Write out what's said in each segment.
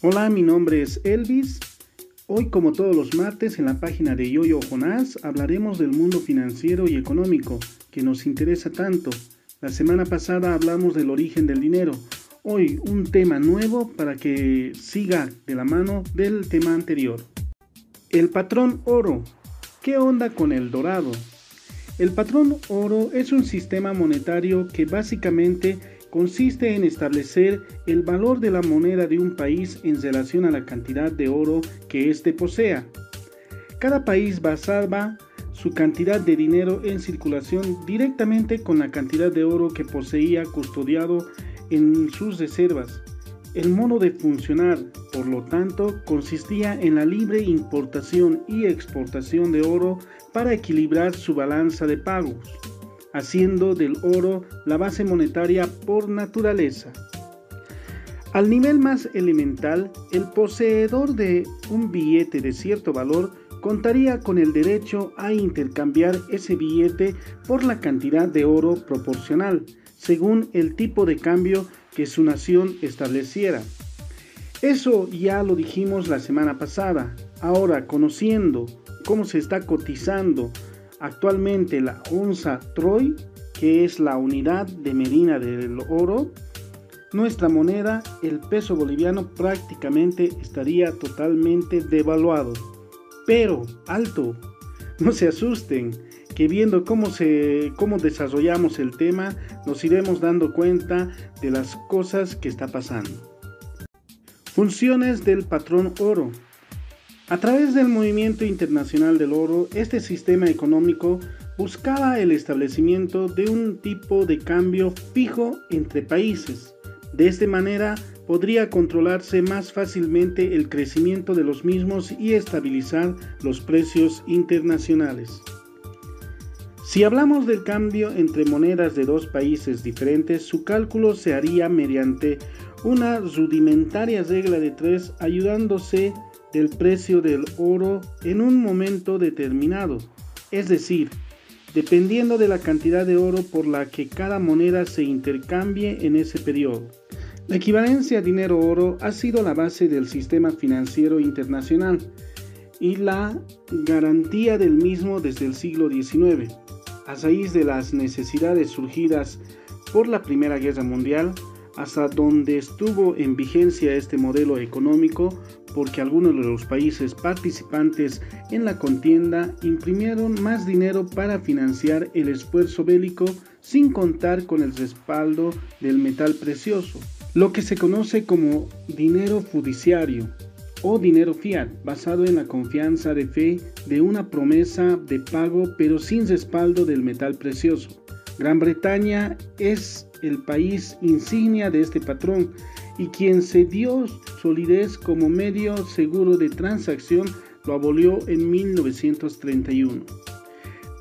Hola, mi nombre es Elvis. Hoy, como todos los martes, en la página de Yoyo Jonás hablaremos del mundo financiero y económico que nos interesa tanto. La semana pasada hablamos del origen del dinero. Hoy un tema nuevo para que siga de la mano del tema anterior. El patrón oro. ¿Qué onda con el dorado? El patrón oro es un sistema monetario que básicamente consiste en establecer el valor de la moneda de un país en relación a la cantidad de oro que éste posea. Cada país basaba su cantidad de dinero en circulación directamente con la cantidad de oro que poseía custodiado en sus reservas. El modo de funcionar, por lo tanto, consistía en la libre importación y exportación de oro para equilibrar su balanza de pagos haciendo del oro la base monetaria por naturaleza. Al nivel más elemental, el poseedor de un billete de cierto valor contaría con el derecho a intercambiar ese billete por la cantidad de oro proporcional, según el tipo de cambio que su nación estableciera. Eso ya lo dijimos la semana pasada. Ahora, conociendo cómo se está cotizando Actualmente la onza Troy, que es la unidad de medida del oro, nuestra moneda, el peso boliviano, prácticamente estaría totalmente devaluado. Pero, alto, no se asusten, que viendo cómo, se, cómo desarrollamos el tema, nos iremos dando cuenta de las cosas que está pasando. Funciones del patrón oro. A través del movimiento internacional del oro, este sistema económico buscaba el establecimiento de un tipo de cambio fijo entre países. De esta manera podría controlarse más fácilmente el crecimiento de los mismos y estabilizar los precios internacionales. Si hablamos del cambio entre monedas de dos países diferentes, su cálculo se haría mediante una rudimentaria regla de tres ayudándose del precio del oro en un momento determinado, es decir, dependiendo de la cantidad de oro por la que cada moneda se intercambie en ese periodo. La equivalencia dinero-oro ha sido la base del sistema financiero internacional y la garantía del mismo desde el siglo XIX. A raíz de las necesidades surgidas por la Primera Guerra Mundial, hasta donde estuvo en vigencia este modelo económico porque algunos de los países participantes en la contienda imprimieron más dinero para financiar el esfuerzo bélico sin contar con el respaldo del metal precioso, lo que se conoce como dinero judiciario o dinero fiat, basado en la confianza de fe de una promesa de pago pero sin respaldo del metal precioso. Gran Bretaña es el país insignia de este patrón y quien se dio solidez como medio seguro de transacción lo abolió en 1931.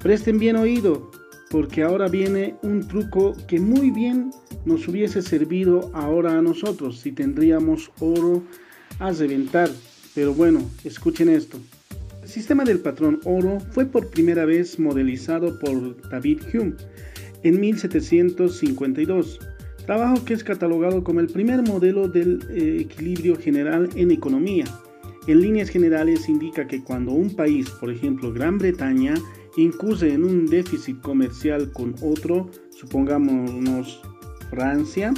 Presten bien oído, porque ahora viene un truco que muy bien nos hubiese servido ahora a nosotros si tendríamos oro a reventar. Pero bueno, escuchen esto. El sistema del patrón oro fue por primera vez modelizado por David Hume en 1752 trabajo que es catalogado como el primer modelo del eh, equilibrio general en economía. En líneas generales indica que cuando un país, por ejemplo Gran Bretaña, incurre en un déficit comercial con otro, supongámonos Francia,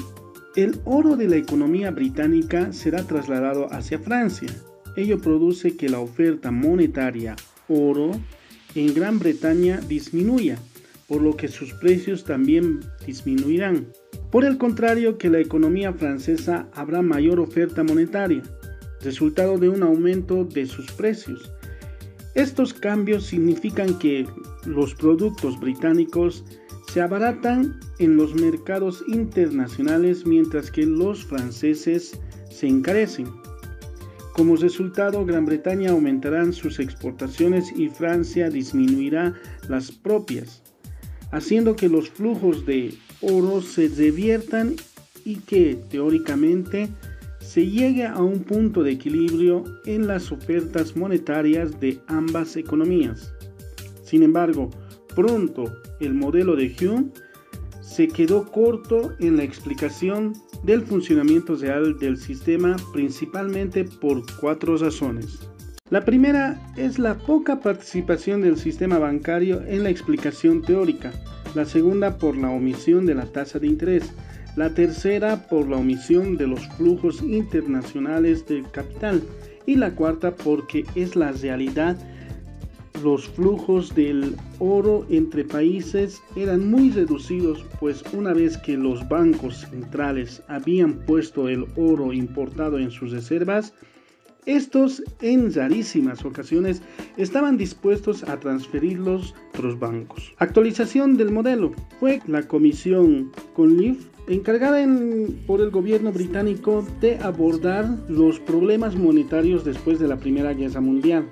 el oro de la economía británica será trasladado hacia Francia. Ello produce que la oferta monetaria oro en Gran Bretaña disminuya, por lo que sus precios también disminuirán. Por el contrario, que la economía francesa habrá mayor oferta monetaria, resultado de un aumento de sus precios. Estos cambios significan que los productos británicos se abaratan en los mercados internacionales mientras que los franceses se encarecen. Como resultado, Gran Bretaña aumentará sus exportaciones y Francia disminuirá las propias, haciendo que los flujos de oro se reviertan y que teóricamente se llegue a un punto de equilibrio en las ofertas monetarias de ambas economías. Sin embargo, pronto el modelo de Hume se quedó corto en la explicación del funcionamiento real del sistema principalmente por cuatro razones. La primera es la poca participación del sistema bancario en la explicación teórica, la segunda por la omisión de la tasa de interés, la tercera por la omisión de los flujos internacionales de capital y la cuarta porque es la realidad los flujos del oro entre países eran muy reducidos, pues una vez que los bancos centrales habían puesto el oro importado en sus reservas, estos en rarísimas ocasiones estaban dispuestos a transferirlos a otros bancos. Actualización del modelo. Fue la comisión Conlif encargada por el gobierno británico de abordar los problemas monetarios después de la Primera Guerra Mundial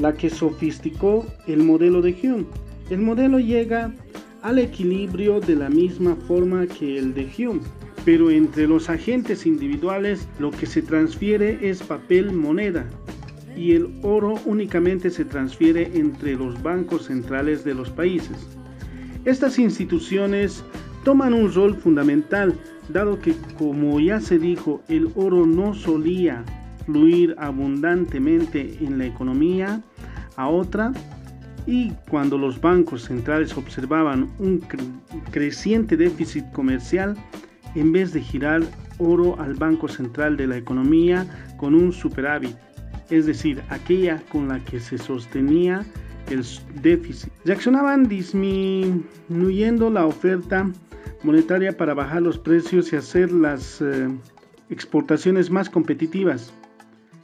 la que sofisticó el modelo de Hume. El modelo llega al equilibrio de la misma forma que el de Hume, pero entre los agentes individuales lo que se transfiere es papel moneda y el oro únicamente se transfiere entre los bancos centrales de los países. Estas instituciones toman un rol fundamental, dado que, como ya se dijo, el oro no solía fluir abundantemente en la economía a otra y cuando los bancos centrales observaban un creciente déficit comercial, en vez de girar oro al Banco Central de la Economía con un superávit, es decir, aquella con la que se sostenía el déficit. Reaccionaban disminuyendo la oferta monetaria para bajar los precios y hacer las eh, exportaciones más competitivas.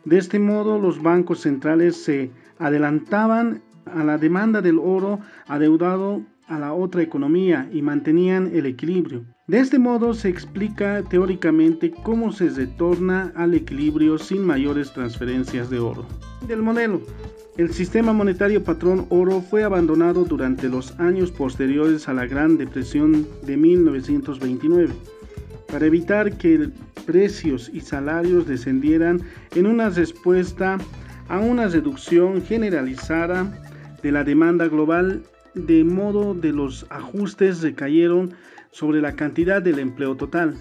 De este modo, los bancos centrales se adelantaban a la demanda del oro adeudado a la otra economía y mantenían el equilibrio. De este modo se explica teóricamente cómo se retorna al equilibrio sin mayores transferencias de oro. Del modelo. El sistema monetario patrón oro fue abandonado durante los años posteriores a la Gran Depresión de 1929 para evitar que precios y salarios descendieran en una respuesta a una reducción generalizada de la demanda global de modo de los ajustes recayeron sobre la cantidad del empleo total.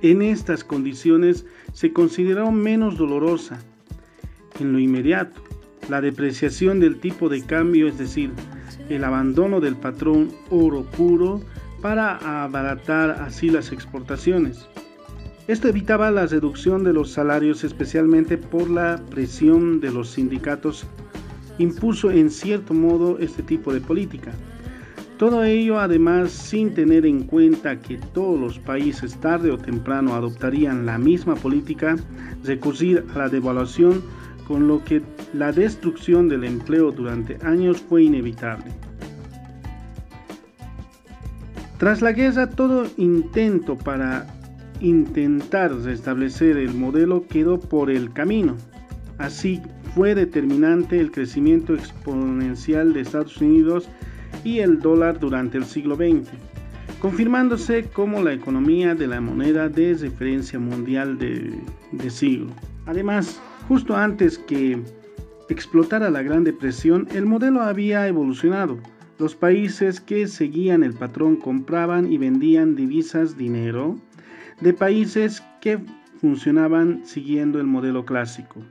En estas condiciones se consideró menos dolorosa en lo inmediato la depreciación del tipo de cambio, es decir, el abandono del patrón oro puro para abaratar así las exportaciones. Esto evitaba la reducción de los salarios especialmente por la presión de los sindicatos impuso en cierto modo este tipo de política. Todo ello además sin tener en cuenta que todos los países tarde o temprano adoptarían la misma política, recurrir a la devaluación, con lo que la destrucción del empleo durante años fue inevitable. Tras la guerra, todo intento para intentar restablecer el modelo quedó por el camino. Así fue determinante el crecimiento exponencial de Estados Unidos y el dólar durante el siglo XX, confirmándose como la economía de la moneda de referencia mundial de, de siglo. Además, justo antes que explotara la Gran Depresión, el modelo había evolucionado los países que seguían el patrón compraban y vendían divisas, dinero, de países que funcionaban siguiendo el modelo clásico.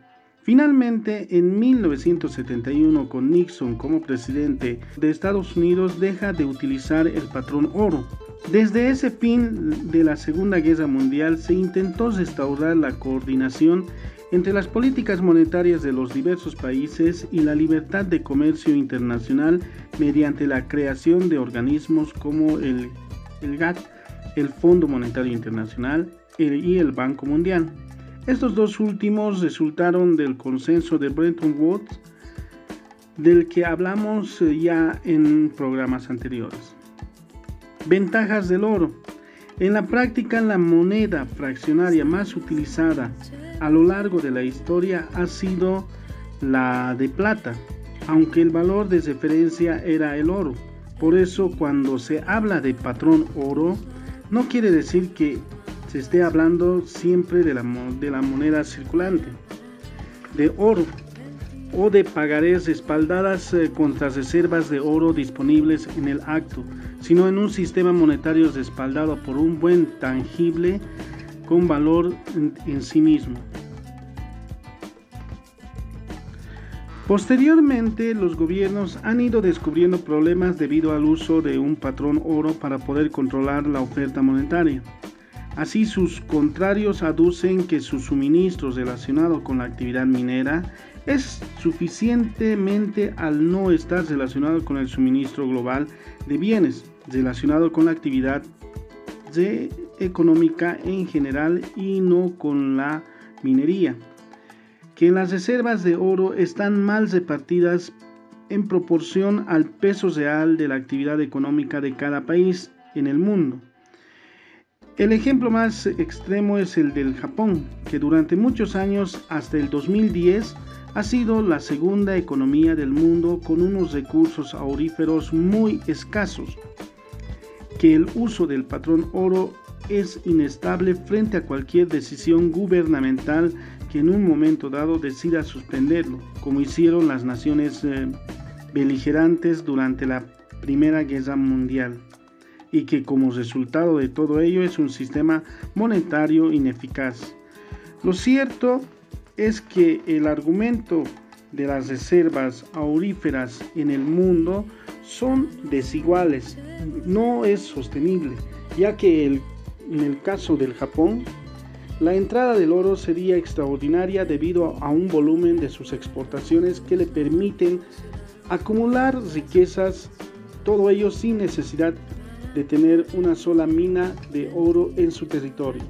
Finalmente, en 1971, con Nixon como presidente de Estados Unidos, deja de utilizar el patrón oro. Desde ese fin de la Segunda Guerra Mundial se intentó restaurar la coordinación entre las políticas monetarias de los diversos países y la libertad de comercio internacional mediante la creación de organismos como el, el GATT, el Fondo Monetario Internacional y el Banco Mundial. Estos dos últimos resultaron del consenso de Bretton Woods, del que hablamos eh, ya en programas anteriores. Ventajas del oro. En la práctica, la moneda fraccionaria más utilizada a lo largo de la historia ha sido la de plata, aunque el valor de referencia era el oro. Por eso cuando se habla de patrón oro, no quiere decir que se esté hablando siempre de la, de la moneda circulante, de oro. o de pagarés respaldadas eh, contra reservas de oro disponibles en el acto, sino en un sistema monetario respaldado por un buen tangible con valor en sí mismo. Posteriormente, los gobiernos han ido descubriendo problemas debido al uso de un patrón oro para poder controlar la oferta monetaria. Así, sus contrarios aducen que su suministro relacionado con la actividad minera es suficientemente al no estar relacionado con el suministro global de bienes, relacionado con la actividad económica en general y no con la minería que las reservas de oro están mal repartidas en proporción al peso real de la actividad económica de cada país en el mundo. El ejemplo más extremo es el del Japón, que durante muchos años, hasta el 2010, ha sido la segunda economía del mundo con unos recursos auríferos muy escasos, que el uso del patrón oro es inestable frente a cualquier decisión gubernamental que en un momento dado decida suspenderlo, como hicieron las naciones eh, beligerantes durante la Primera Guerra Mundial, y que como resultado de todo ello es un sistema monetario ineficaz. Lo cierto es que el argumento de las reservas auríferas en el mundo son desiguales, no es sostenible, ya que en el caso del Japón, la entrada del oro sería extraordinaria debido a un volumen de sus exportaciones que le permiten acumular riquezas, todo ello sin necesidad de tener una sola mina de oro en su territorio.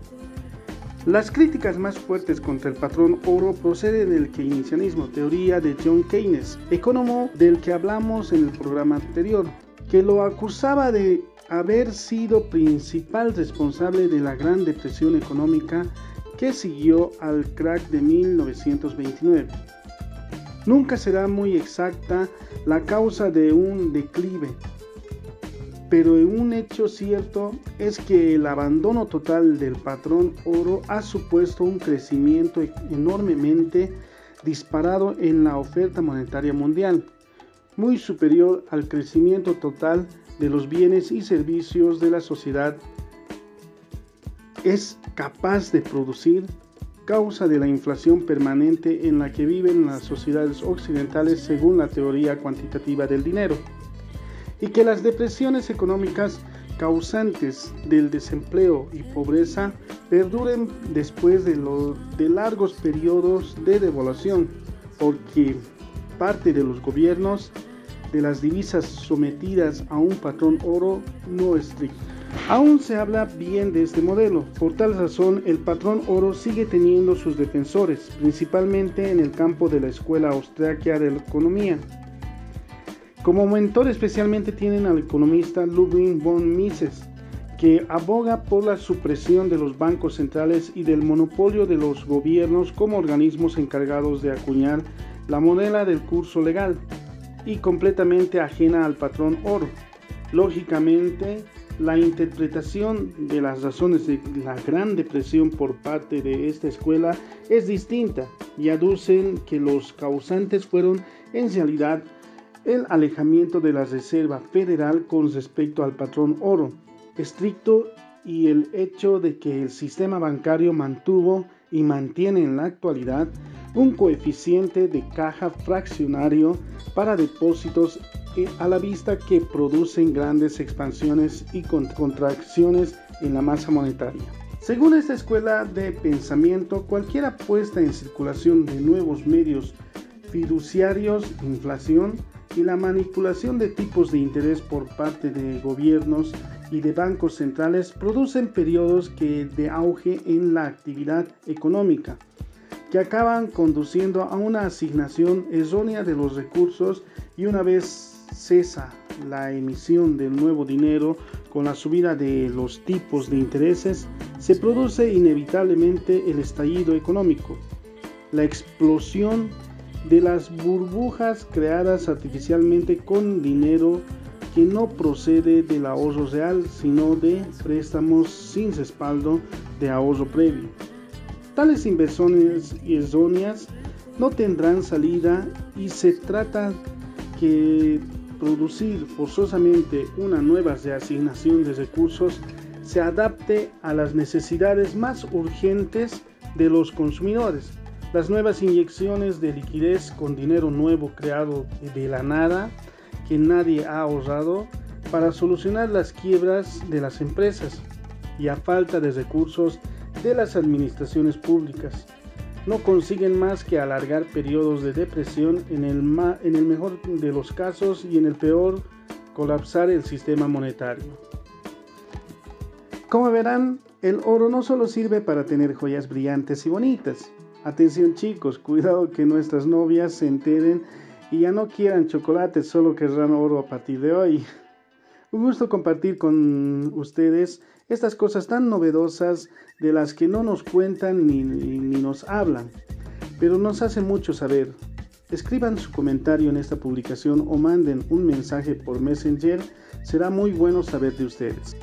Las críticas más fuertes contra el patrón oro proceden del keynesianismo, teoría de John Keynes, economo del que hablamos en el programa anterior, que lo acusaba de haber sido principal responsable de la Gran Depresión Económica que siguió al crack de 1929. Nunca será muy exacta la causa de un declive, pero un hecho cierto es que el abandono total del patrón oro ha supuesto un crecimiento enormemente disparado en la oferta monetaria mundial, muy superior al crecimiento total de los bienes y servicios de la sociedad. Es capaz de producir causa de la inflación permanente en la que viven las sociedades occidentales según la teoría cuantitativa del dinero, y que las depresiones económicas causantes del desempleo y pobreza perduren después de, de largos periodos de devaluación, porque parte de los gobiernos de las divisas sometidas a un patrón oro no estricto. Aún se habla bien de este modelo, por tal razón el patrón oro sigue teniendo sus defensores, principalmente en el campo de la Escuela Austriaca de la Economía. Como mentor especialmente tienen al economista Ludwig von Mises, que aboga por la supresión de los bancos centrales y del monopolio de los gobiernos como organismos encargados de acuñar la moneda del curso legal y completamente ajena al patrón oro. Lógicamente, la interpretación de las razones de la Gran Depresión por parte de esta escuela es distinta y aducen que los causantes fueron en realidad el alejamiento de la Reserva Federal con respecto al patrón oro estricto y el hecho de que el sistema bancario mantuvo y mantiene en la actualidad un coeficiente de caja fraccionario para depósitos eh, a la vista que producen grandes expansiones y contracciones en la masa monetaria. Según esta escuela de pensamiento, cualquier puesta en circulación de nuevos medios fiduciarios, inflación y la manipulación de tipos de interés por parte de gobiernos y de bancos centrales producen periodos que de auge en la actividad económica que acaban conduciendo a una asignación errónea de los recursos y una vez cesa la emisión del nuevo dinero con la subida de los tipos de intereses, se produce inevitablemente el estallido económico, la explosión de las burbujas creadas artificialmente con dinero que no procede del ahorro real, sino de préstamos sin respaldo de ahorro previo. Tales inversiones erróneas no tendrán salida y se trata que producir forzosamente una nueva reasignación de recursos se adapte a las necesidades más urgentes de los consumidores. Las nuevas inyecciones de liquidez con dinero nuevo creado de la nada que nadie ha ahorrado para solucionar las quiebras de las empresas y a falta de recursos de las administraciones públicas. No consiguen más que alargar periodos de depresión en el, en el mejor de los casos y en el peor colapsar el sistema monetario. Como verán, el oro no solo sirve para tener joyas brillantes y bonitas. Atención chicos, cuidado que nuestras novias se enteren y ya no quieran chocolate, solo querrán oro a partir de hoy. Un gusto compartir con ustedes estas cosas tan novedosas de las que no nos cuentan ni, ni, nos hablan, pero nos hace mucho saber. Escriban su comentario en esta publicación o manden un mensaje por Messenger, será muy bueno saber de ustedes.